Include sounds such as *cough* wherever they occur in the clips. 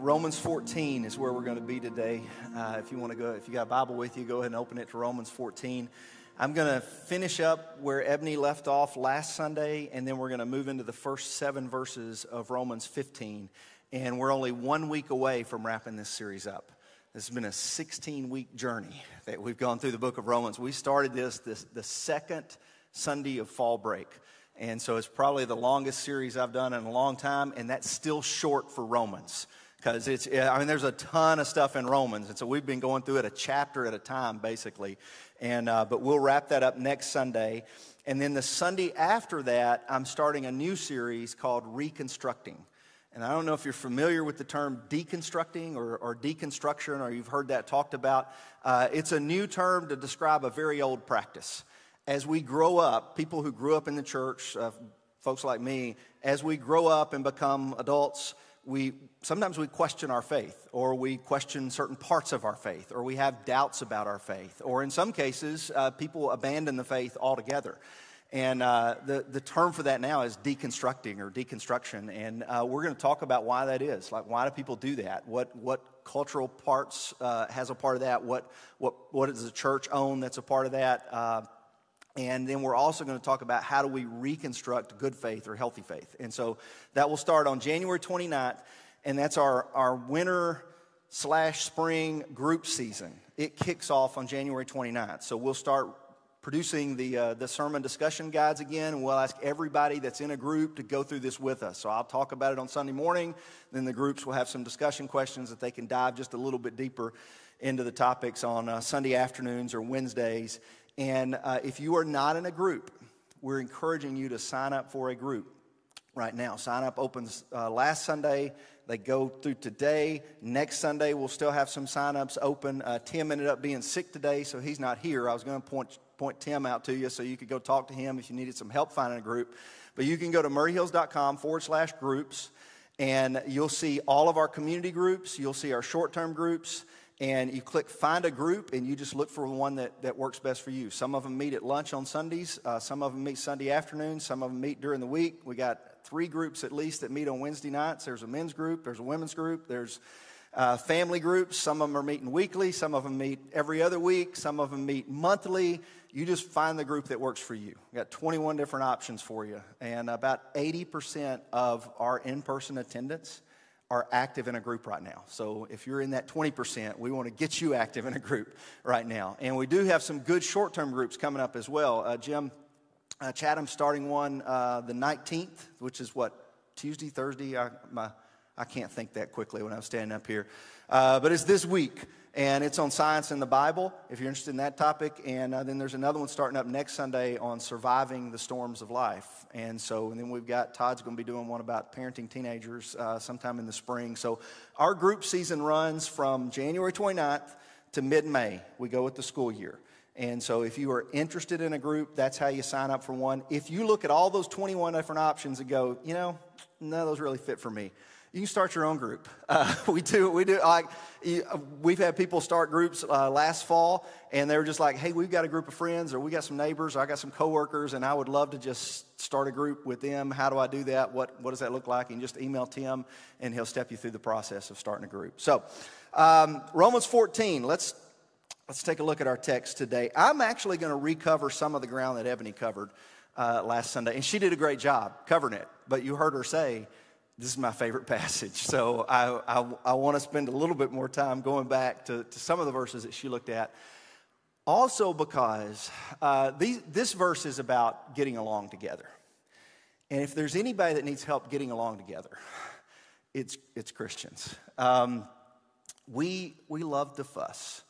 Romans 14 is where we're going to be today. Uh, if you want to go, if you got a Bible with you, go ahead and open it to Romans 14. I'm going to finish up where Ebony left off last Sunday, and then we're going to move into the first seven verses of Romans 15. And we're only one week away from wrapping this series up. This has been a 16 week journey that we've gone through the book of Romans. We started this, this the second Sunday of fall break. And so it's probably the longest series I've done in a long time, and that's still short for Romans. Because it's, I mean, there's a ton of stuff in Romans. And so we've been going through it a chapter at a time, basically. And, uh, but we'll wrap that up next Sunday. And then the Sunday after that, I'm starting a new series called Reconstructing. And I don't know if you're familiar with the term deconstructing or, or deconstruction or you've heard that talked about. Uh, it's a new term to describe a very old practice as we grow up, people who grew up in the church, uh, folks like me, as we grow up and become adults, we sometimes we question our faith or we question certain parts of our faith or we have doubts about our faith or in some cases uh, people abandon the faith altogether. And uh, the, the term for that now is deconstructing or deconstruction and uh, we're going to talk about why that is. Like why do people do that? What, what cultural parts uh, has a part of that? What, what, what does the church own that's a part of that? Uh, and then we're also going to talk about how do we reconstruct good faith or healthy faith. And so that will start on January 29th, and that's our, our winter slash spring group season. It kicks off on January 29th. So we'll start producing the, uh, the sermon discussion guides again, and we'll ask everybody that's in a group to go through this with us. So I'll talk about it on Sunday morning, then the groups will have some discussion questions that they can dive just a little bit deeper into the topics on uh, Sunday afternoons or Wednesdays. And uh, if you are not in a group, we're encouraging you to sign up for a group right now. Sign up opens uh, last Sunday. They go through today. Next Sunday, we'll still have some sign-ups open. Uh, Tim ended up being sick today, so he's not here. I was going to point, point Tim out to you so you could go talk to him if you needed some help finding a group. But you can go to murrayhills.com forward slash groups, and you'll see all of our community groups. You'll see our short term groups and you click find a group and you just look for the one that, that works best for you. Some of them meet at lunch on Sundays, uh, some of them meet Sunday afternoon, some of them meet during the week. We got three groups at least that meet on Wednesday nights. There's a men's group, there's a women's group, there's uh, family groups. Some of them are meeting weekly, some of them meet every other week, some of them meet monthly. You just find the group that works for you. We got 21 different options for you, and about 80% of our in person attendance are active in a group right now. So if you're in that 20%, we want to get you active in a group right now. And we do have some good short term groups coming up as well. Uh, Jim uh, Chatham starting one uh, the 19th, which is what, Tuesday, Thursday? I, my, I can't think that quickly when I'm standing up here. Uh, but it's this week and it's on science in the Bible, if you're interested in that topic. And uh, then there's another one starting up next Sunday on surviving the storms of life. And so, and then we've got Todd's going to be doing one about parenting teenagers uh, sometime in the spring. So our group season runs from January 29th to mid May. We go with the school year. And so, if you are interested in a group, that's how you sign up for one. If you look at all those 21 different options and go, you know, none of those really fit for me, you can start your own group. *laughs* Uh, we do, we do, like, we've had people start groups uh, last fall, and they were just like, hey, we've got a group of friends, or we got some neighbors, or I got some coworkers, and I would love to just start a group with them. How do I do that? What, what does that look like? And just email Tim, and he'll step you through the process of starting a group. So, um, Romans 14, let's, let's take a look at our text today. I'm actually going to recover some of the ground that Ebony covered uh, last Sunday, and she did a great job covering it, but you heard her say, this is my favorite passage. So I, I, I want to spend a little bit more time going back to, to some of the verses that she looked at. Also, because uh, these, this verse is about getting along together. And if there's anybody that needs help getting along together, it's, it's Christians. Um, we, we love to fuss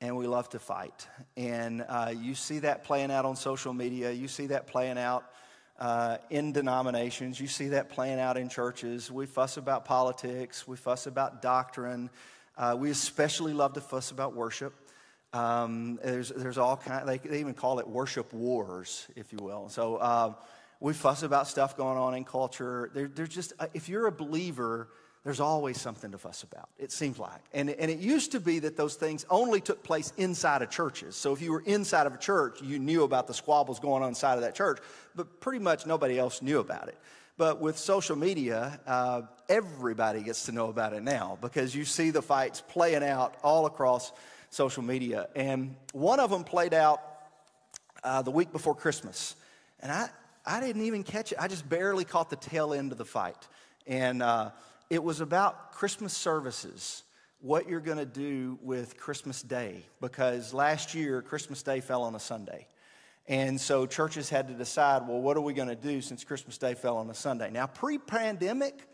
and we love to fight. And uh, you see that playing out on social media, you see that playing out uh, in denominations. You see that playing out in churches. We fuss about politics, we fuss about doctrine. Uh, we especially love to fuss about worship. Um, there's, there's all kind. They, they even call it worship wars, if you will. So uh, we fuss about stuff going on in culture. There, there's just uh, if you're a believer, there's always something to fuss about, it seems like. And, and it used to be that those things only took place inside of churches. So if you were inside of a church, you knew about the squabbles going on inside of that church, but pretty much nobody else knew about it. But with social media, uh, everybody gets to know about it now because you see the fights playing out all across social media. And one of them played out uh, the week before Christmas. And I, I didn't even catch it. I just barely caught the tail end of the fight. And uh, it was about Christmas services, what you're going to do with Christmas Day. Because last year, Christmas Day fell on a Sunday. And so churches had to decide, well, what are we going to do since Christmas Day fell on a Sunday? Now, pre pandemic,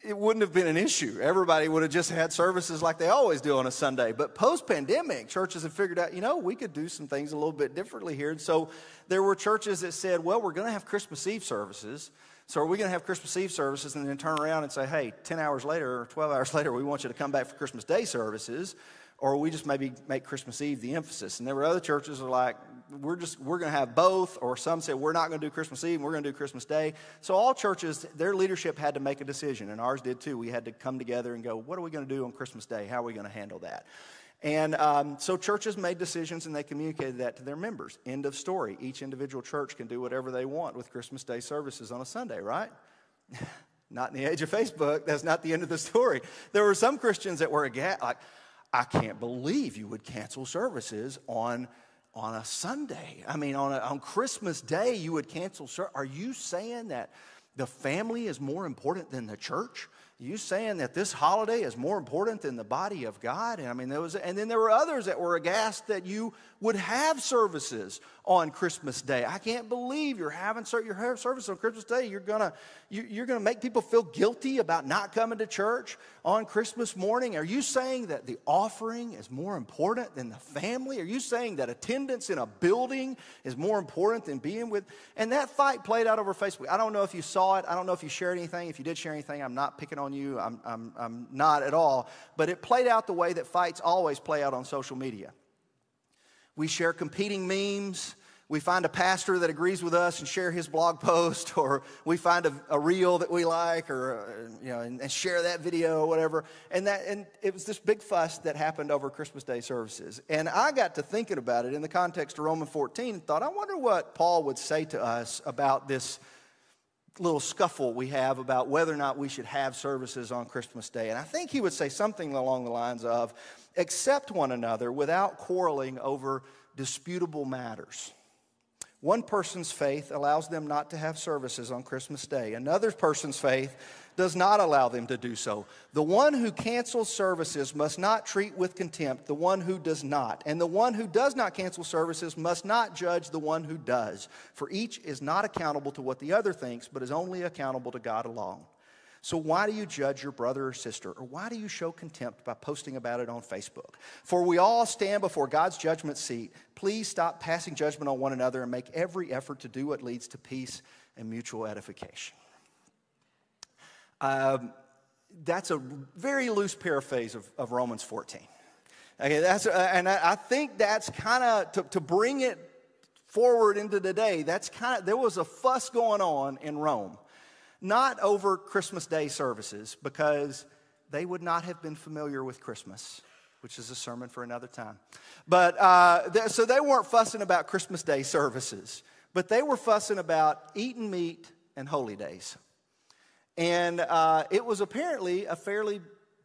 it wouldn't have been an issue. Everybody would have just had services like they always do on a Sunday. But post pandemic, churches have figured out, you know, we could do some things a little bit differently here. And so there were churches that said, well, we're going to have Christmas Eve services. So are we going to have Christmas Eve services and then turn around and say, hey, 10 hours later or 12 hours *laughs* later, we want you to come back for Christmas Day services? Or we just maybe make Christmas Eve the emphasis. And there were other churches that were like, we're just we're going to have both or some said we're not going to do christmas eve and we're going to do christmas day so all churches their leadership had to make a decision and ours did too we had to come together and go what are we going to do on christmas day how are we going to handle that and um, so churches made decisions and they communicated that to their members end of story each individual church can do whatever they want with christmas day services on a sunday right *laughs* not in the age of facebook that's not the end of the story there were some christians that were like i can't believe you would cancel services on on a Sunday. I mean, on, a, on Christmas Day, you would cancel service. Are you saying that the family is more important than the church? You saying that this holiday is more important than the body of God? And I mean, there was, and then there were others that were aghast that you would have services on Christmas Day. I can't believe you're having your service on Christmas Day. You're gonna you're gonna make people feel guilty about not coming to church on Christmas morning. Are you saying that the offering is more important than the family? Are you saying that attendance in a building is more important than being with? And that fight played out over Facebook. I don't know if you saw it. I don't know if you shared anything. If you did share anything, I'm not picking on you. I'm I'm, I'm not at all. But it played out the way that fights always play out on social media. We share competing memes. We find a pastor that agrees with us and share his blog post, *laughs* or we find a, a reel that we like, or uh, you know, and, and, share that video or whatever. And that, and it was this big fuss that happened over Christmas Day services. And I got to thinking about it in the context of Romans 14, and thought, I wonder what Paul would say to us about this little scuffle we have about whether or not we should have services on Christmas Day. And I think he would say something along the lines of, accept one another without quarreling over disputable matters. One person's faith allows them not to have services on Christmas Day. Another person's faith does not allow them to do so. The one who cancels services must not treat with contempt the one who does not. And the one who does not cancel services must not judge the one who does. For each is not accountable to what the other thinks, but is only accountable to God alone. So, why do you judge your brother or sister? Or why do you show contempt by posting about it on Facebook? For we all stand before God's judgment seat. Please stop passing judgment on one another and make every effort to do what leads to peace and mutual edification. Um, that's a very loose paraphrase of, of Romans 14. Okay, that's, uh, and I, I think that's kind of to, to bring it forward into today. That's kind of there was a fuss going on in Rome not over Christmas Day services, because they would not have been familiar with Christmas, which is a sermon for another time. But uh, so they weren't fussing about Christmas Day services, but they were fussing about eating meat and holy days. And uh, it was apparently a fairly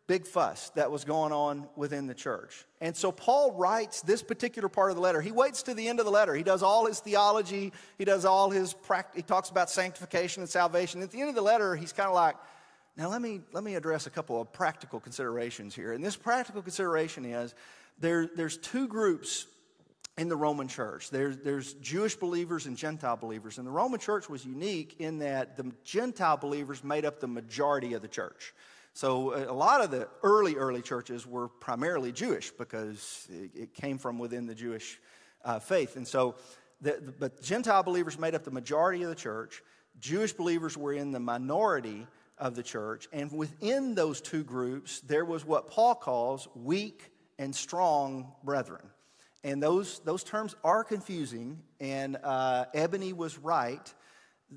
big fuss that was going on within the church. And so Paul writes this particular part of the letter. He waits to the end of the letter. He does all his theology, he does all his practice, he talks about sanctification and salvation. At the end of the letter, he's kind of like, now let me let me address a couple of practical considerations here. And this practical consideration is there, there's two groups in the Roman church. There's, there's Jewish believers and Gentile believers. And the Roman church was unique in that the Gentile believers made up the majority of the church. So uh, a lot of the early, early churches were primarily Jewish because it came from within the Jewish uh, faith. And so, the, but Gentile believers made up the majority of the church. Jewish believers were in the minority of the church. And within those two groups, there was what Paul calls weak and strong brethren. And those, those terms are confusing, and uh, Ebony was right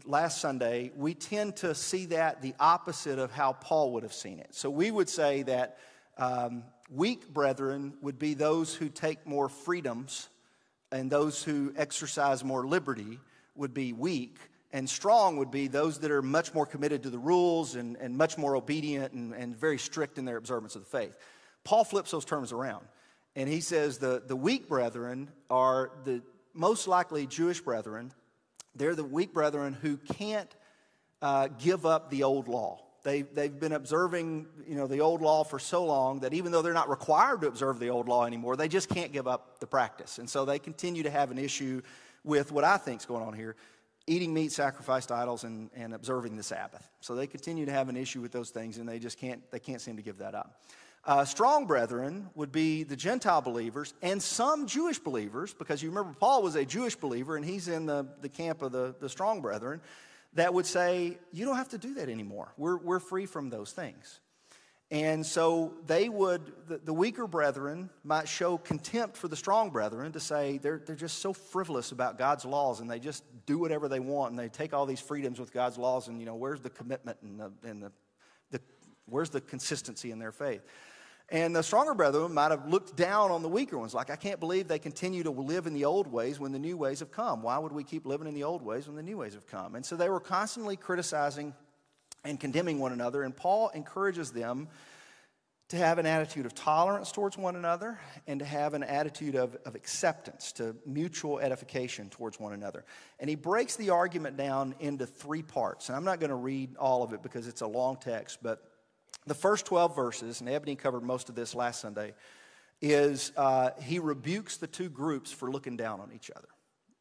last Sunday, we tend to see that the opposite of how Paul would have seen it. So we would say that um, weak brethren would be those who take more freedoms, and those who exercise more liberty would be weak, And strong would be those that are much more committed to the rules and, and much more obedient and, and very strict in their observance of the faith. Paul flips those terms around. And he says the, the weak brethren are the most likely Jewish brethren. They're the weak brethren who can't uh, give up the old law. They, they've been observing you know, the old law for so long that even though they're not required to observe the old law anymore, they just can't give up the practice. And so they continue to have an issue with what I think is going on here eating meat sacrificed to idols and, and observing the Sabbath. So they continue to have an issue with those things and they just can't, they can't seem to give that up. Uh, strong brethren would be the Gentile believers and some Jewish believers, because you remember Paul was a Jewish believer and he's in the, the camp of the, the strong brethren, that would say, You don't have to do that anymore. We're, we're free from those things. And so they would, the, the, weaker brethren might show contempt for the strong brethren to say they're, they're just so frivolous about God's laws and they just do whatever they want and they take all these freedoms with God's laws and, you know, where's the commitment and the, and the, the where's the consistency in their faith? And the stronger brethren might have looked down on the weaker ones, like, I can't believe they continue to live in the old ways when the new ways have come. Why would we keep living in the old ways when the new ways have come? And so they were constantly criticizing and condemning one another. And Paul encourages them to have an attitude of tolerance towards one another and to have an attitude of, of acceptance, to mutual edification towards one another. And he breaks the argument down into three parts. And I'm not going to read all of it because it's a long text, but the first 12 verses, and Ebony covered most of this last Sunday, is uh, he rebukes the two groups for looking down on each other.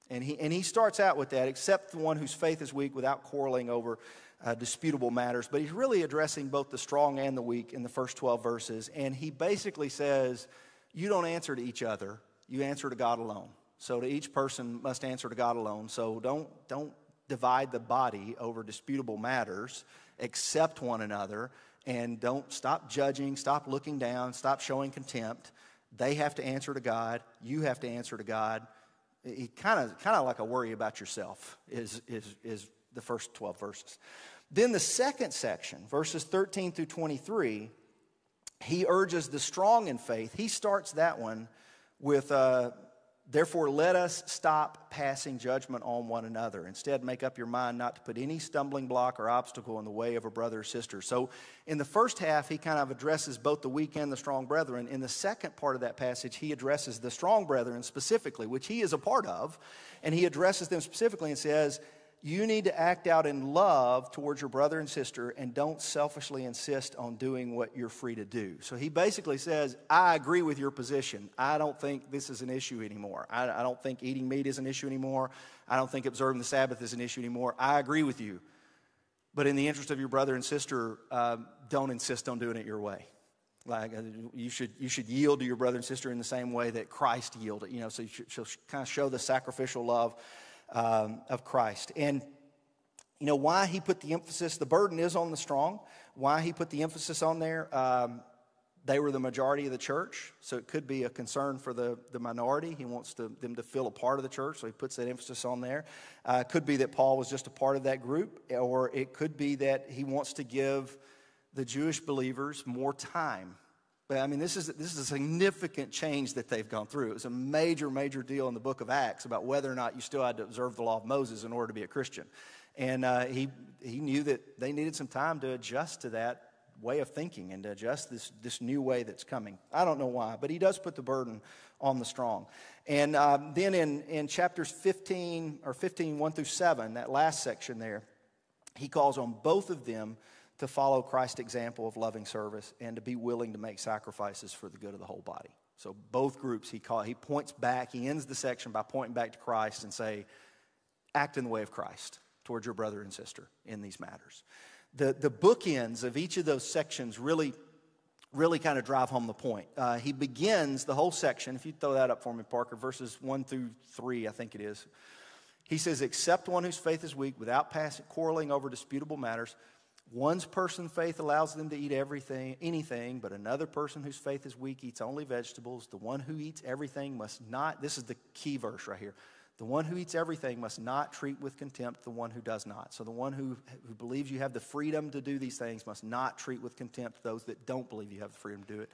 And he, and he starts out with that, except the one whose faith is weak without quarreling over uh, disputable matters. But he's really addressing both the strong and the weak in the first 12 verses. And he basically says, You don't answer to each other, you answer to God alone. So to each person must answer to God alone. So don't, don't divide the body over disputable matters, accept one another and don't stop judging, stop looking down, stop showing contempt. They have to answer to God. You have to answer to God. Kind of, kind of like a worry about yourself is, is, is the first 12 verses. Then the second section, verses 13 through 23, he urges the strong in faith. He starts that one with uh, Therefore, let us stop passing judgment on one another. Instead, make up your mind not to put any stumbling block or obstacle in the way of a brother or sister. So, in the first half, he kind of addresses both the weak and the strong brethren. In the second part of that passage, he addresses the strong brethren specifically, which he is a part of. And he addresses them specifically and says, you need to act out in love towards your brother and sister and don't selfishly insist on doing what you're free to do. So he basically says, I agree with your position. I don't think this is an issue anymore. I, I don't think eating meat is an issue anymore. I don't think observing the Sabbath is an issue anymore. I agree with you. But in the interest of your brother and sister, uh, don't insist on doing it your way. Like uh, you should, you should yield to your brother and sister in the same way that Christ yielded. You know, so you should, kind of show the sacrificial love um, of Christ. And you know why he put the emphasis, the burden is on the strong. Why he put the emphasis on there, um, they were the majority of the church, so it could be a concern for the, the minority. He wants to, them to feel a part of the church, so he puts that emphasis on there. Uh, could be that Paul was just a part of that group, or it could be that he wants to give the Jewish believers more time but I mean, this is, this is a significant change that they've gone through. It was a major, major deal in the book of Acts about whether or not you still had to observe the law of Moses in order to be a Christian. And uh, he, he knew that they needed some time to adjust to that way of thinking and to adjust this, this new way that's coming. I don't know why, but he does put the burden on the strong. And um, then in, in chapters 15 or 15, 1 through 7, that last section there, he calls on both of them to follow Christ's example of loving service and to be willing to make sacrifices for the good of the whole body. So both groups he call, he points back, he ends the section by pointing back to Christ and say, act in the way of Christ towards your brother and sister in these matters. The, the bookends of each of those sections really, really kind of drive home the point. Uh, he begins the whole section, if you throw that up for me, Parker, verses 1 through 3, I think it is. He says, Except one whose faith is weak, without passing, quarreling over disputable matters, One's person faith allows them to eat everything, anything, but another person whose faith is weak eats only vegetables. The one who eats everything must not, this is the key verse right here. The one who eats everything must not treat with contempt the one who does not. So the one who, who believes you have the freedom to do these things must not treat with contempt those that don't believe you have the freedom to do it.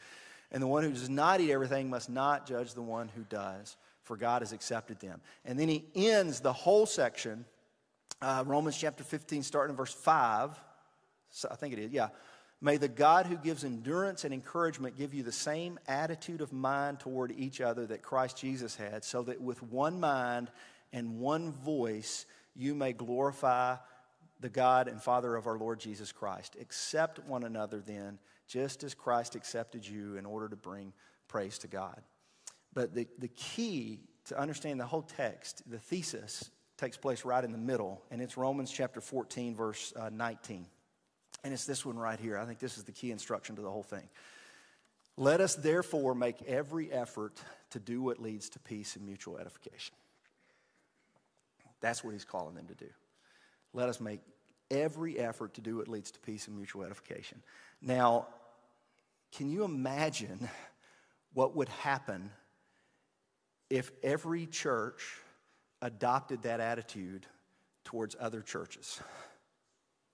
And the one who does not eat everything must not judge the one who does, for God has accepted them. And then he ends the whole section uh, Romans chapter 15, starting in verse 5. So I think it is, yeah. May the God who gives endurance and encouragement give you the same attitude of mind toward each other that Christ Jesus had, so that with one mind and one voice you may glorify the God and Father of our Lord Jesus Christ. Accept one another then, just as Christ accepted you in order to bring praise to God. But the, the key to understand the whole text, the thesis, takes place right in the middle, and it's Romans chapter 14, verse uh, 19. And it's this one right here. I think this is the key instruction to the whole thing. Let us therefore make every effort to do what leads to peace and mutual edification. That's what he's calling them to do. Let us make every effort to do what leads to peace and mutual edification. Now, can you imagine what would happen if every church adopted that attitude towards other churches?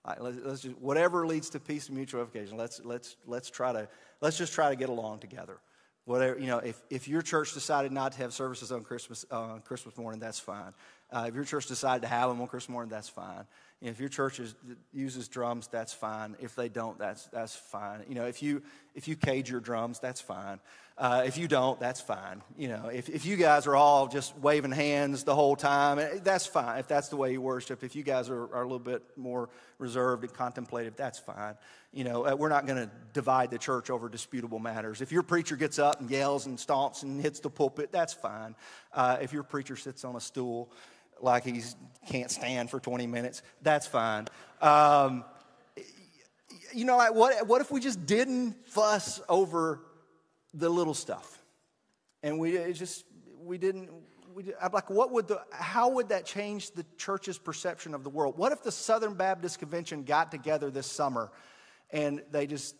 Right, let's, let's just, whatever leads to peace and mutual edification, let's, let's, let's, try to, let's just try to get along together. Whatever, you know, if, if your church decided not to have services on Christmas, uh, Christmas morning, that's fine. Uh, if your church decided to have them on Christmas morning, that's fine. If your church is, uses drums, that's fine. If they don't, that's, that's fine. You know, if you, if you cage your drums, that's fine. Uh, if you don't, that's fine. You know, if, if you guys are all just waving hands the whole time, eh, that's fine. If that's the way you worship. If you guys are, are a little bit more reserved and contemplative, that's fine. You know, uh, we're not going to divide the church over disputable matters. If your preacher gets up and yells and stomps and hits the pulpit, that's fine. Uh, if your preacher sits on a stool, like he can't stand for 20 minutes, that's fine. Um, you know, like what, what if we just didn't fuss over the little stuff? And we just, we didn't, we, I'm like, what would the, how would that change the church's perception of the world? What if the Southern Baptist Convention got together this summer and they just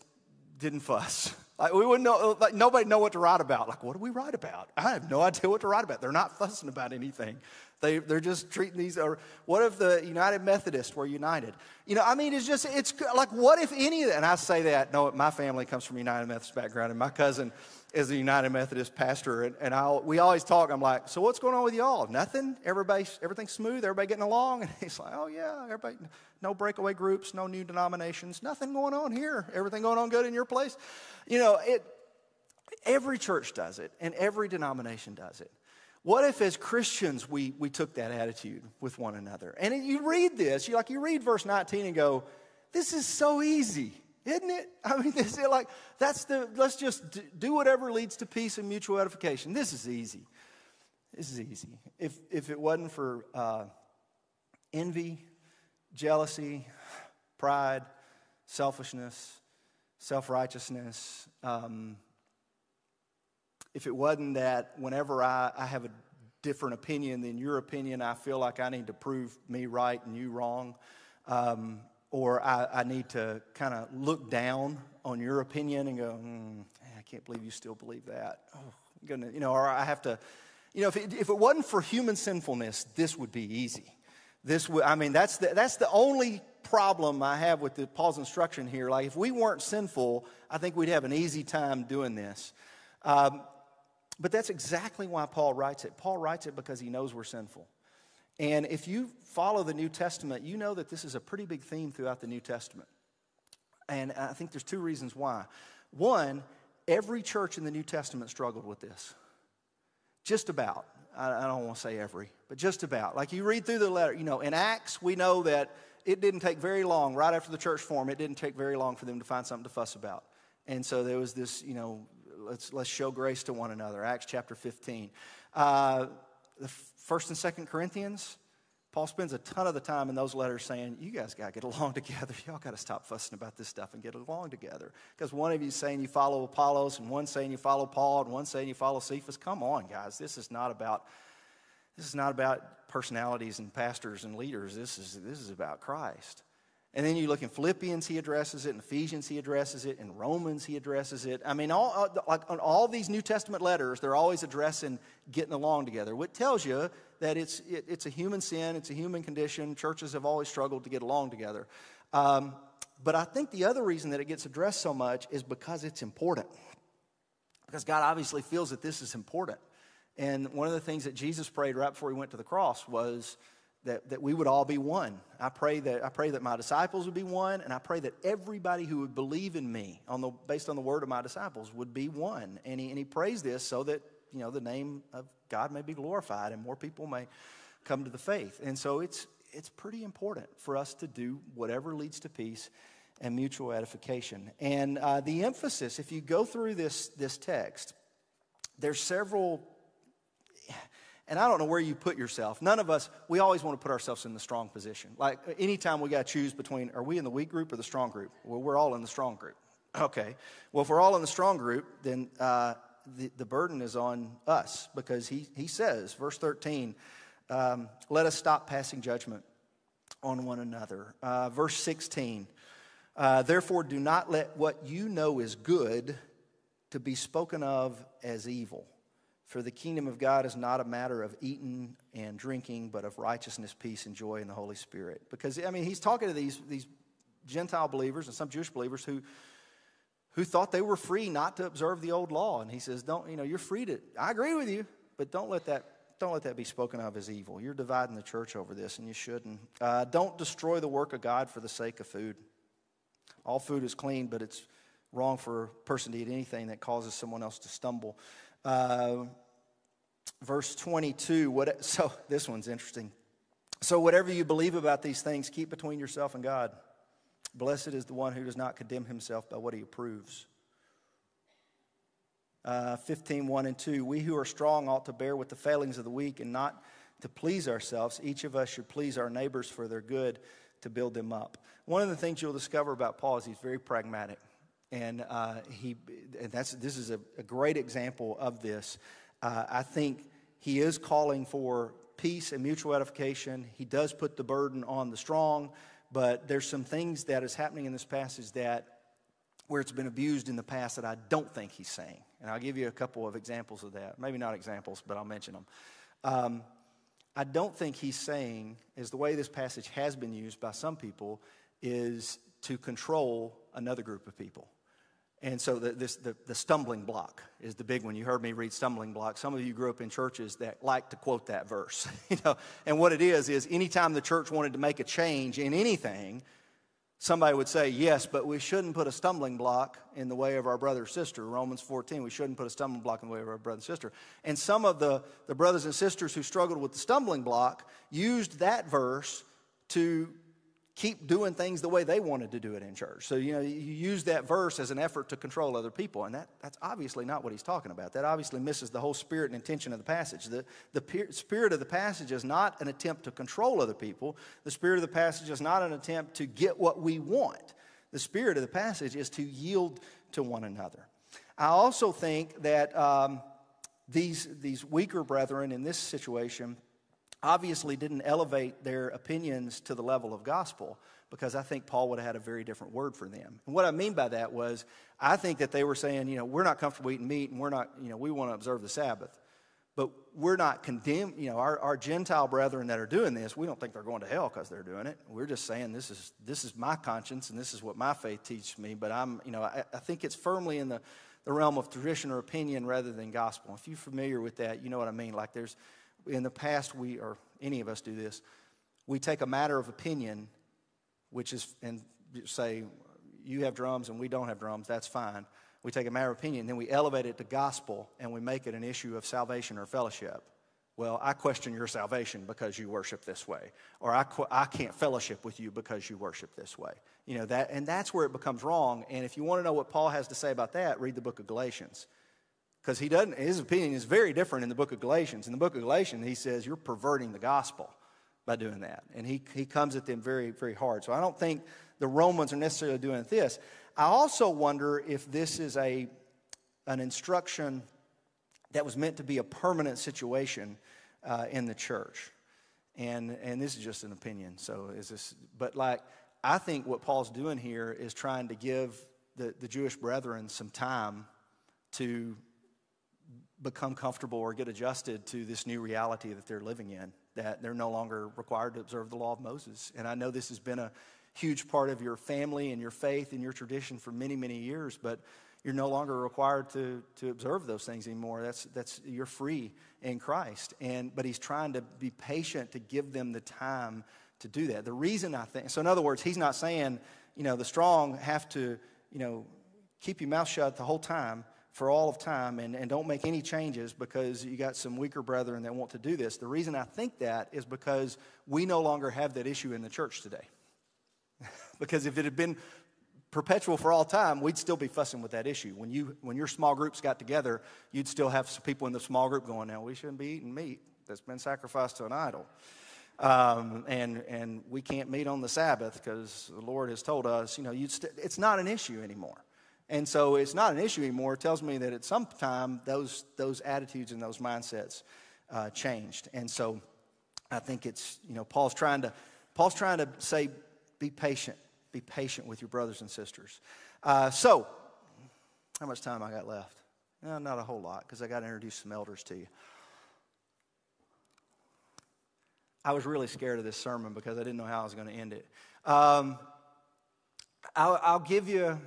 didn't fuss? Like we wouldn't know, like nobody know what to write about. Like, what do we write about? I have no idea what to write about. They're not fussing about anything. They, they're just treating these, or what if the United Methodists were united? You know, I mean, it's just, it's like, what if any of that, and I say that, no, my family comes from United Methodist background, and my cousin is a United Methodist pastor, and, and I, we always talk, I'm like, so what's going on with y'all? Nothing? Everybody, everything's smooth? Everybody getting along? *laughs* And he's like, oh yeah, everybody, no breakaway groups, no new denominations, nothing going on here. Everything going on good in your place? You know, it, every church does it, and every denomination does it. What if, as Christians, we, we took that attitude with one another? And you read this, you like you read verse 19 and go, "This is so easy, isn't it?" *laughs* I mean, is like that's the let's just do whatever leads to peace and mutual edification. This is easy. This is easy. If if it wasn't for uh, envy, jealousy, pride, selfishness, self righteousness. Um, if it wasn't that whenever I, I have a different opinion than your opinion, I feel like I need to prove me right and you wrong, um, or I, I, need to kind of look down on your opinion and go, mm, I can't believe you still believe that. Oh, goodness. You know, or I have to, you know, if it, if it wasn't for human sinfulness, this would be easy. This would, I mean, that's the, that's the only problem I have with the, Paul's instruction here. Like, if we weren't sinful, I think we'd have an easy time doing this. Um, but that's exactly why Paul writes it. Paul writes it because he knows we're sinful. And if you follow the New Testament, you know that this is a pretty big theme throughout the New Testament. And I think there's two reasons why. One, every church in the New Testament struggled with this. Just about. I don't want to say every, but just about. Like you read through the letter, you know, in Acts, we know that it didn't take very long, right after the church formed, it didn't take very long for them to find something to fuss about. And so there was this, you know, let's, let's show grace to one another. Acts chapter 15. Uh, the first and second Corinthians, Paul spends a ton of the time in those letters saying, You guys got to get *laughs* along together. Y'all got to stop fussing about this stuff and get along together. Because one of you saying you follow Apollos, and one saying you follow Paul, and one saying you follow Cephas. Come on, guys. This is not about. This is not about personalities and pastors and leaders. This is, this is about Christ. And then you look in Philippians, he addresses it. In Ephesians, he addresses it. In Romans, he addresses it. I mean, all, like on all these New Testament letters, they're always addressing getting along together, which tells you that it's, it, it's a human sin, it's a human condition. Churches have always struggled to get along together. Um, but I think the other reason that it gets addressed so much is because it's important. Because God obviously feels that this is important. And one of the things that Jesus prayed right before he went to the cross was, that, that we would all be one. I pray that I pray that my disciples would be one, and I pray that everybody who would believe in me, on the based on the word of my disciples, would be one. And he, and he prays this so that you know the name of God may be glorified and more people may come to the faith. And so it's it's pretty important for us to do whatever leads to peace and mutual edification. And uh, the emphasis, if you go through this this text, there's several and I don't know where you put yourself. None of us, we always want to put ourselves in the strong position. Like anytime we got to choose between, are we in the weak group or the strong group? Well, we're all in the strong group. *clears throat* Okay. Well, if we're all in the strong group, then uh, the, the burden is on us because he, he says, verse 13, um, let us stop passing judgment on one another. Uh, verse 16, uh, therefore do not let what you know is good to be spoken of as evil. For the kingdom of God is not a matter of eating and drinking, but of righteousness, peace, and joy in the Holy Spirit. Because, I mean, he's talking to these, these Gentile believers and some Jewish believers who, who thought they were free not to observe the old law. And he says, Don't, you know, you're free to, I agree with you, but don't let that. Don't let that be spoken of as evil. You're dividing the church over this, and you shouldn't. Uh, don't destroy the work of God for the sake of food. All food is clean, but it's wrong for a person to eat anything that causes someone else to stumble. Uh, verse 22, what, *laughs* so this one's interesting. So, whatever you believe about these things, keep between yourself and God. Blessed is the one who does not condemn himself by what he approves. Uh, 15, 1 and 2. We who are strong ought to bear with the failings of the weak and not to please ourselves. Each of us should please our neighbors for their good to build them up. One of the things you'll discover about Paul is he's very pragmatic. And, uh, he, that's, this is a, a great example of this. Uh, I think he is calling for peace and mutual edification. He does put the burden on the strong, but there's some things that is happening in this passage that where it's been abused in the past that I don't think he's saying. And I'll give you a couple of examples of that. Maybe not examples, but I'll mention them. Um, I don't think he's saying, is the way this passage has been used by some people, is to control another group of people. And so the, this, the, the stumbling block is the big one. You heard me read stumbling block. Some of you grew up in churches that like to quote that verse. *laughs* you know, and what it is is anytime the church wanted to make a change in anything, somebody would say, yes, but we shouldn't put a stumbling block in the way of our brother or sister. Romans 14, we shouldn't put a stumbling block in the way of our brother and sister. And some of the, the brothers and sisters who struggled with the stumbling block used that verse to keep doing things the way they wanted to do it in church. So, you know, you use that verse as an effort to control other people, and that, that's obviously not what he's talking about. That obviously misses the whole spirit and intention of the passage. The, the spirit of the passage is not an attempt to control other people, the spirit of the passage is not an attempt to get what we want. The spirit of the passage is to yield to one another. I also think that um, these, these weaker brethren in this situation obviously didn't elevate their opinions to the level of gospel because I think Paul would have had a very different word for them. And what I mean by that was, I think that they were saying, you know, we're not comfortable eating meat and we're not, you know, we want to observe the Sabbath. But we're not condemned, you know, our, our Gentile brethren that are doing this, we don't think they're going to hell because they're doing it. We're just saying this is, this is my conscience and this is what my faith teaches me. But I'm, you know, I, I think it's firmly in the, the realm of tradition or opinion rather than gospel. If you're familiar with that, you know what I mean. Like there's, in the past, we, or any of us do this, we take a matter of opinion, which is, and say, you have drums and we don't have drums, that's fine. We take a matter of opinion, then we elevate it to gospel and we make it an issue of salvation or fellowship. Well, I question your salvation because you worship this way, or I, I can't fellowship with you because you worship this way. You know that, and that's where it becomes wrong. And if you want to know what Paul has to say about that, read the book of Galatians because he doesn't his opinion is very different in the book of galatians. In the book of galatians he says you're perverting the gospel by doing that. And he, he comes at them very very hard. So i don't think the romans are necessarily doing this. I also wonder if this is a an instruction that was meant to be a permanent situation uh, in the church. And and this is just an opinion so is this but like i think what paul's doing here is trying to give the, the jewish brethren some time to become comfortable or get adjusted to this new reality that they're living in, that they're no longer required to observe the law of Moses. And I know this has been a huge part of your family and your faith and your tradition for many, many years, but You're no longer required to, to observe those things anymore. That's, that's, you're free in Christ. And, but he's trying to be patient to give them the time to do that. The reason I think, so in other words, he's not saying, you know, the strong have to, you know, keep your mouth shut the whole time for all of time and, and don't make any changes because you got some weaker brethren that want to do this. The reason I think that is because we no longer have that issue in the church today. *laughs* because if it had been perpetual for all time, we'd still be fussing with that issue. When, you, when your small groups got together, you'd still have some people in the small group going, now we shouldn't be eating meat that's been sacrificed to an idol. Um, and, and we can't meet on the Sabbath because the Lord has told us, you know, st- it's not an issue anymore. And so it's not an issue anymore. It tells me that at some time those, those attitudes and those mindsets uh, changed. And so I think it's, you know, Paul's trying to, Paul's trying to say, be patient. Be patient with your brothers and sisters. Uh, so, how much time I got left? No, not a whole lot because I got to introduce some elders to you. I was really scared of this sermon because I didn't know how I was going to end it. Um, I'll, I'll give you,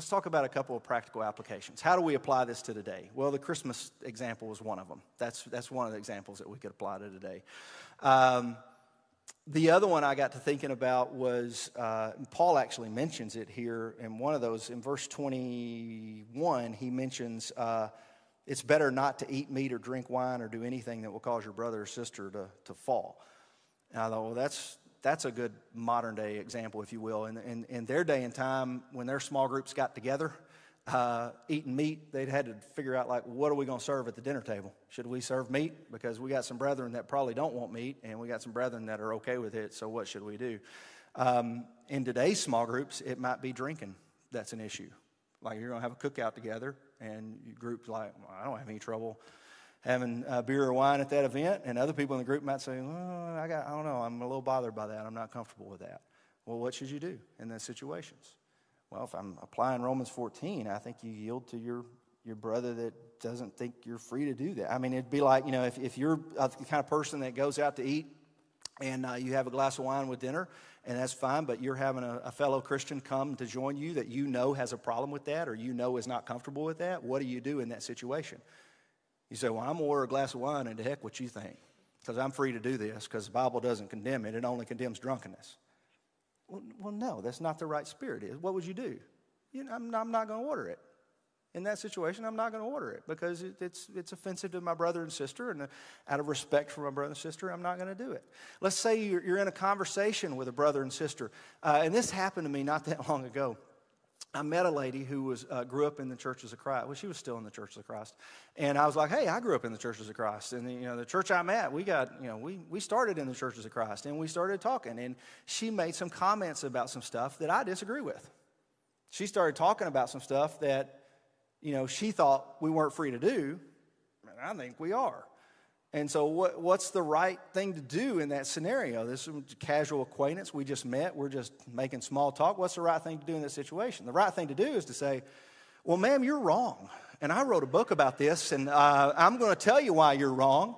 let's talk about a couple of practical applications. How do we apply this to today? Well, the Christmas example was one of them. That's, that's one of the examples that we could apply to today. Um, the other one I got to thinking about was uh, Paul actually mentions it here in one of those. In verse 21, he mentions uh, it's better not to eat meat or drink wine or do anything that will cause your brother or sister to, to fall. And I thought, well, that's, that's a good modern day example, if you will. In, in, in their day and time, when their small groups got together, uh, eating meat, they'd had to figure out, like, what are we going to serve at the dinner table? Should we serve meat? Because we got some brethren that probably don't want meat, and we got some brethren that are okay with it, so what should we do? Um, in today's small groups, it might be drinking that's an issue. Like, you're going to have a cookout together, and groups like, well, I don't have any trouble having uh, beer or wine at that event, and other people in the group might say, well, I, got, I don't know, I'm a little bothered by that, I'm not comfortable with that. Well, what should you do in those situations? Well, if I'm applying Romans 14, I think you yield to your, your brother that doesn't think you're free to do that. I mean, it'd be like, you know, if, if you're the kind of person that goes out to eat and uh, you have a glass of wine with dinner, and that's fine, but you're having a, a, fellow Christian come to join you that you know has a problem with that or you know is not comfortable with that, what do you do in that situation? You say, Well, I'm going to order a glass of wine, and to heck what you think, because I'm free to do this, because the Bible doesn't condemn it, it only condemns drunkenness. Well, well, no, that's not the right spirit. Is what would you do? You know, I'm, I'm not going to order it. In that situation, I'm not going to order it because it, it's, it's offensive to my brother and sister, and uh, out of respect for my brother and sister, I'm not going to do it. Let's say you're, you're in a conversation with a brother and sister, uh, and this happened to me not that *laughs* long ago. I met a lady who was, uh, grew up in the churches of Christ. Well, she was still in the churches of Christ. And I was like, hey, I grew up in the churches of Christ. And, you know, the church I'm at, we got, you know, we, we started in the churches of Christ. And we started talking. And she made some comments about some stuff that I disagree with. She started talking about some stuff that, you know, she thought we weren't free to do. And I think we are. And so, what, what's the right thing to do in that scenario? This is casual acquaintance. We just met. We're just making small talk. What's the right thing to do in that situation? The right thing to do is to say, Well, ma'am, you're wrong. And I wrote a book about this, and uh, I'm going to tell you why you're wrong.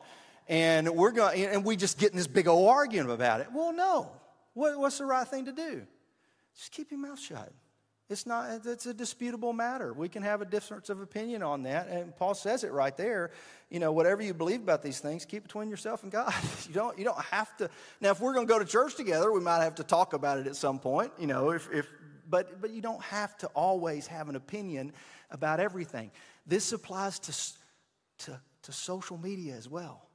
And we're going, and we just get in this big old argument about it. Well, no. What, what's the right thing to do? Just keep your mouth shut. It's not, it's a disputable matter. We can have a difference of opinion on that. And Paul says it right there. You know, whatever you believe about these things, keep between yourself and God. *laughs* You don't, you don't have to. Now, if we're going to go to church together, we might have to talk about it at some point, you know, if, if, but, but you don't have to always have an opinion about everything. This applies to, to, to social media as well.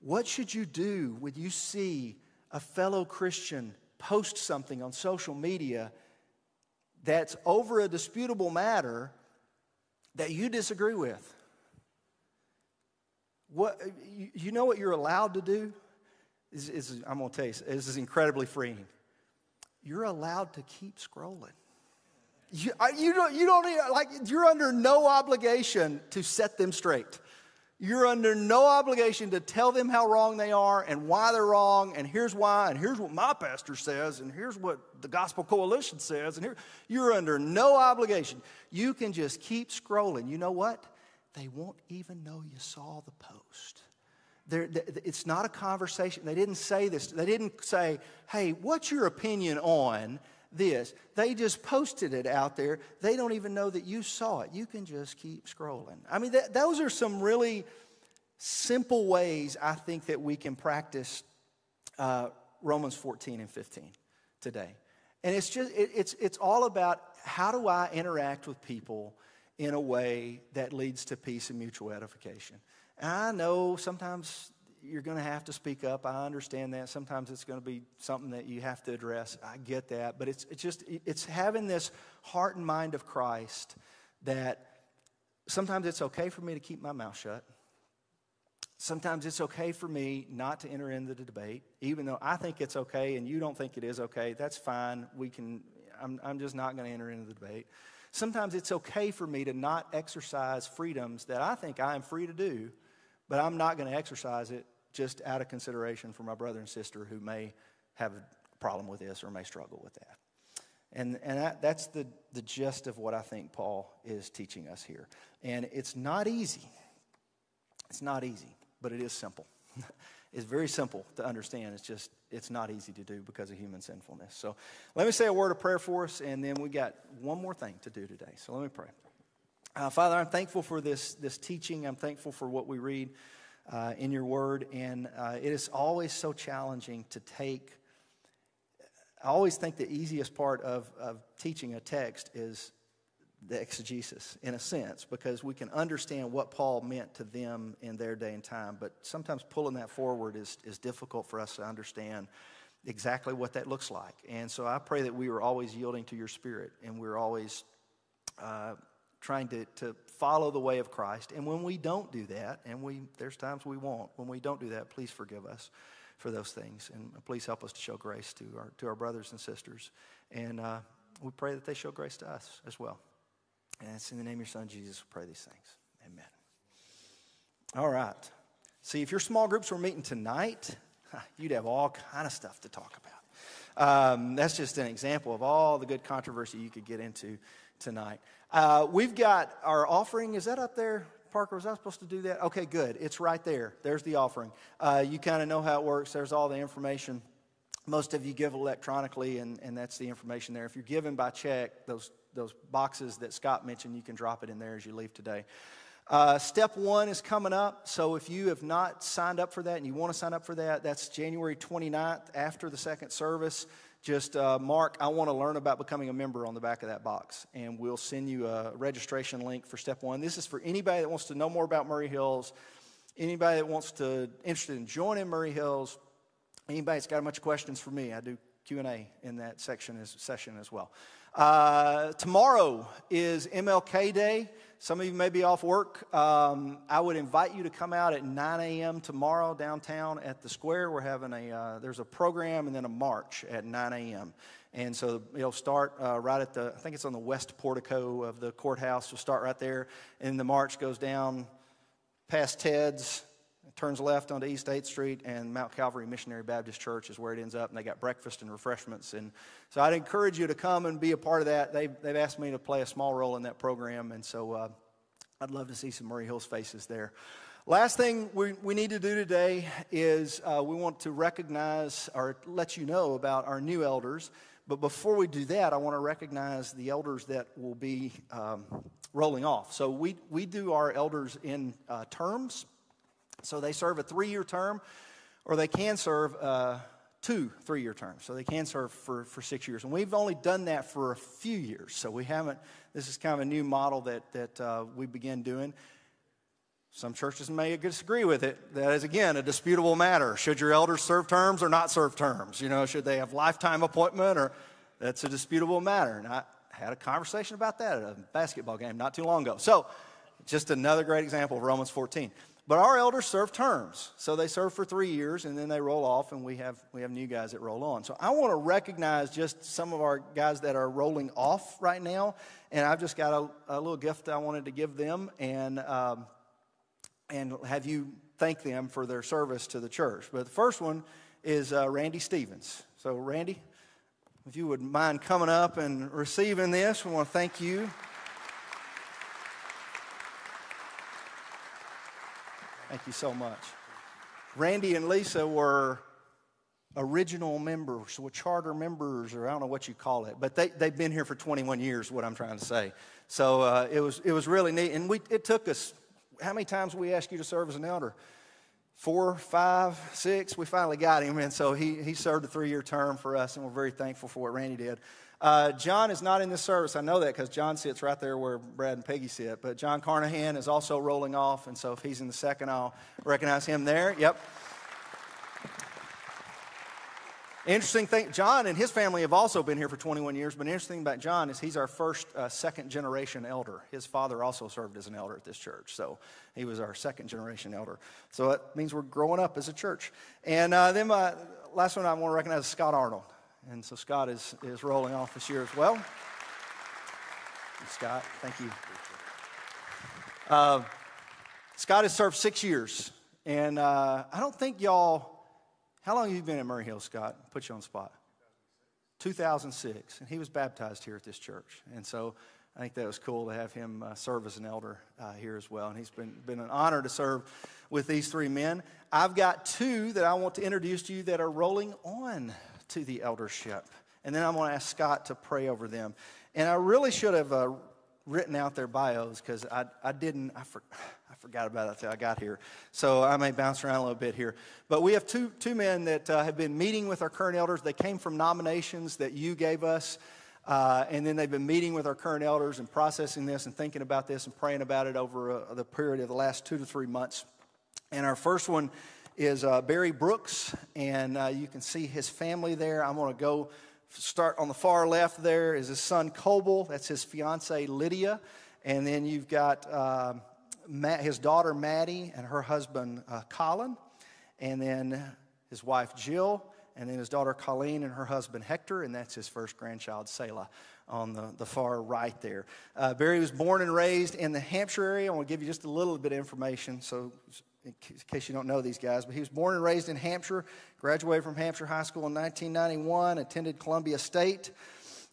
What should you do when you see a fellow Christian post something on social media? That's over a disputable matter that you disagree with. What, you know what you're allowed to do? Is, is, I'm going to tell you, this is incredibly freeing. You're allowed to keep scrolling. You, you, don't, you don't need, like, you're under no obligation to set them straight. You're under no obligation to tell them how wrong they are and why they're wrong, and here's why, and here's what my pastor says, and here's what the Gospel Coalition says, and here you're under no obligation. You can just keep scrolling. You know what? They won't even know you saw the post. They're, it's not a conversation. They didn't say this. They didn't say, hey, what's your opinion on? This. They just posted it out there. They don't even know that you saw it. You can just keep scrolling. I mean, th- those are some really simple ways I think that we can practice uh, Romans 14 and 15 today. And it's just, it, it's, it's all about how do I interact with people in a way that leads to peace and mutual edification. And I know sometimes you're going to have to speak up. I understand that. Sometimes it's going to be something that you have to address. I get that. But it's, it's just, it's having this heart and mind of Christ that sometimes it's okay for me to keep my mouth shut. Sometimes it's okay for me not to enter into the debate, even though I think it's okay and you don't think it is okay. That's fine. We can, I'm, I'm just not going to enter into the debate. Sometimes it's okay for me to not exercise freedoms that I think I am free to do, but I'm not going to exercise it just out of consideration for my brother and sister who may have a problem with this or may struggle with that. And, and that, that's the, the gist of what I think Paul is teaching us here. And it's not easy. It's not easy but it is simple. *laughs* it's very simple to understand. It's just, it's not easy to do because of human sinfulness. So let me say a word of prayer for us, and then we got one more thing to do today. So let me pray. Uh, Father, I'm thankful for this, this teaching. I'm thankful for what we read uh, in your word, and uh, it is always so challenging to take. I always think the easiest part of, of teaching a text is the exegesis in a sense because we can understand what Paul meant to them in their day and time, but sometimes pulling that forward is, is difficult for us to understand exactly what that looks like. And so I pray that we are always yielding to your spirit and we're always uh, trying to, to follow the way of Christ. And when we don't do that, and we there's times we won't, when we don't do that, please forgive us for those things. And please help us to show grace to our, to our brothers and sisters. And uh, we pray that they show grace to us as well. And it's in the name of your son, Jesus, we pray these things. Amen. All right. See, if your small groups were meeting tonight, *laughs* you'd have all kind of stuff to talk about. Um, that's just an example of all the good controversy you could get into tonight. Uh, we've got our offering. Is that up there? Parker, was I supposed to do that? Okay, good. It's right there. There's the offering. Uh, you kind of know how it works. There's all the information. Most of you give electronically, and, and that's the information there. If you're giving by check, those those boxes that Scott mentioned, you can drop it in there as you leave today. Uh, step one is coming up. So if you have not signed up for that and you want to sign up for that, that's January 29th after the second service. Just uh, mark, I want to learn about becoming a member on the back of that box. And we'll send you a registration link for step one. This is for anybody that wants to know more about Maury Hills, anybody that wants to, interested in joining Maury Hills, anybody that's got a bunch of questions for me. I do Q&A in that section as, session as well. Uh, tomorrow is MLK Day. Some of you may be off work. Um, I would invite you to come out at 9 a.m. tomorrow downtown at the square. We're having a uh, there's a program and then a march at 9 a.m. And so it'll start uh, right at the I think it's on the west portico of the courthouse. We'll start right there, and the march goes down past Ted's turns left onto East 8th Street, and Mount Calvary Missionary Baptist Church is where it ends up, and they got breakfast and refreshments. And so I'd encourage you to come and be a part of that. They've, they've asked me to play a small role in that program, and so uh, I'd love to see some Maury Hills faces there. Last thing we, we need to do today is uh, we want to recognize or let you know about our new elders. But before we do that, I want to recognize the elders that will be um, rolling off. So we, we do our elders in uh, terms. So they serve a three year term, or they can serve uh, two three year terms. So they can serve for, for six years. And we've only done that for a few years. So we haven't, this is kind of a new model that, that uh, we began doing. Some churches may disagree with it. That is, again, a disputable matter. Should your elders serve terms or not serve terms? You know, should they have lifetime appointment or that's a disputable matter. And I had a conversation about that at a basketball game not too long ago. So, just another great example of Romans 14. But our elders serve terms. So they serve for three years and then they roll off, and we have, we have new guys that roll on. So I want to recognize just some of our guys that are rolling off right now. And I've just got a, a little gift I wanted to give them and, um, and have you thank them for their service to the church. But the first one is uh, Randy Stevens. So, Randy, if you would mind coming up and receiving this, we want to thank you. Thank you so much. Randy and Lisa were original members or charter members, or I don't know what you call it, but they, they've been here for 21 years, what I'm trying to say. So uh, it, was, it was really neat. And we, it took us, how many times we asked you to serve as an elder? Four, five, six. We finally got him. And so he, he served a three year term for us, and we're very thankful for what Randy did. Uh, John is not in this service. I know that because John sits right there where Brad and Peggy sit. But John Carnahan is also rolling off, and so if he's in the second, I'll recognize him there. Yep. Interesting thing, John and his family have also been here for 21 years, but interesting about John is he's our first uh, second generation elder. His father also served as an elder at this church, so he was our second generation elder. So it means we're growing up as a church. And uh, then my last one I want to recognize is Scott Arnold. And so Scott is, is rolling off this year as well. And Scott, thank you. Uh, Scott has served six years, and uh, I don't think y'all how long have you been at Maury Hill, Scott? Put you on spot. 2006. And he was baptized here at this church. And so I think that was cool to have him uh, serve as an elder uh, here as well. And he's been, been an honor to serve with these three men. I've got two that I want to introduce to you that are rolling on to the eldership. And then I'm going to ask Scott to pray over them. And I really should have uh, written out their bios because I, I didn't, I, for, I forgot about it until I got here. So I may bounce around a little bit here. But we have two, two men that uh, have been meeting with our current elders. They came from nominations that you gave us. Uh, and then they've been meeting with our current elders and processing this and thinking about this and praying about it over uh, the period of the last two to three months. And our first one is uh, Barry Brooks, and uh, you can see his family there. I'm going to go start on the far left there is his son Coble. That's his fiancee Lydia. And then you've got uh, Matt, his daughter Maddie and her husband uh, Colin. And then his wife Jill. And then his daughter Colleen and her husband Hector. And that's his first grandchild Selah on the, the far right there. Uh, Barry was born and raised in the Hampshire area. I want to give you just a little bit of information. So in case you don't know these guys, but he was born and raised in Hampshire, graduated from Hampshire High School in 1991, attended Columbia State,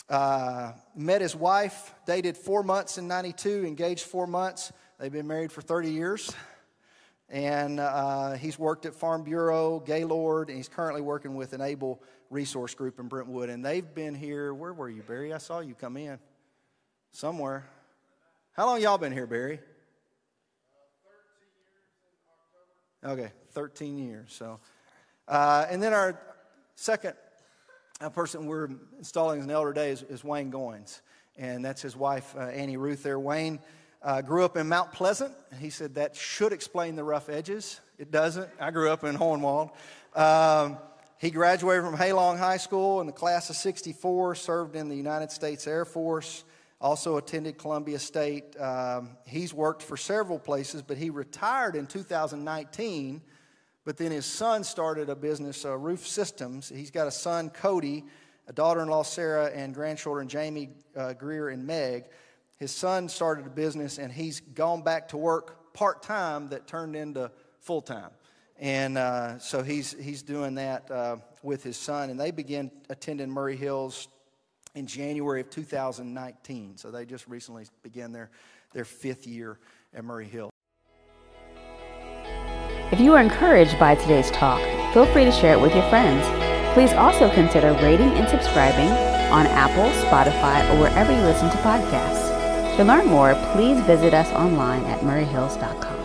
uh, met his wife, dated four months in 92, engaged four months. They've been married for 30 years. And uh, he's worked at Farm Bureau, Gaylord, and he's currently working with Enable Resource Group in Brentwood. And they've been here, where were you, Barry? I saw you come in somewhere. How long y'all been here, Barry? Okay, 13 years. So, uh, and then our second uh, person we're installing as an elder day is, is Wayne Goins, and that's his wife uh, Annie Ruth. There, Wayne uh, grew up in Mount Pleasant, and he said that should explain the rough edges. It doesn't. I grew up in Hohenwald. Um, he graduated from Halong High School in the class of 64, served in the United States Air Force also attended Columbia State. Um, he's worked for several places, but he retired in 2019. But then his son started a business, uh, Roof Systems. He's got a son, Cody, a daughter in law, Sarah, and grandchildren, Jamie, uh, Greer, and Meg. His son started a business, and he's gone back to work part time that turned into full time. And uh, so he's, he's doing that uh, with his son. And they began attending Maury Hills in January of 2019. So they just recently began their, their fifth year at Maury Hill. If you are encouraged by today's talk, feel free to share it with your friends. Please also consider rating and subscribing on Apple, Spotify, or wherever you listen to podcasts. To learn more, please visit us online at murrayhills.com.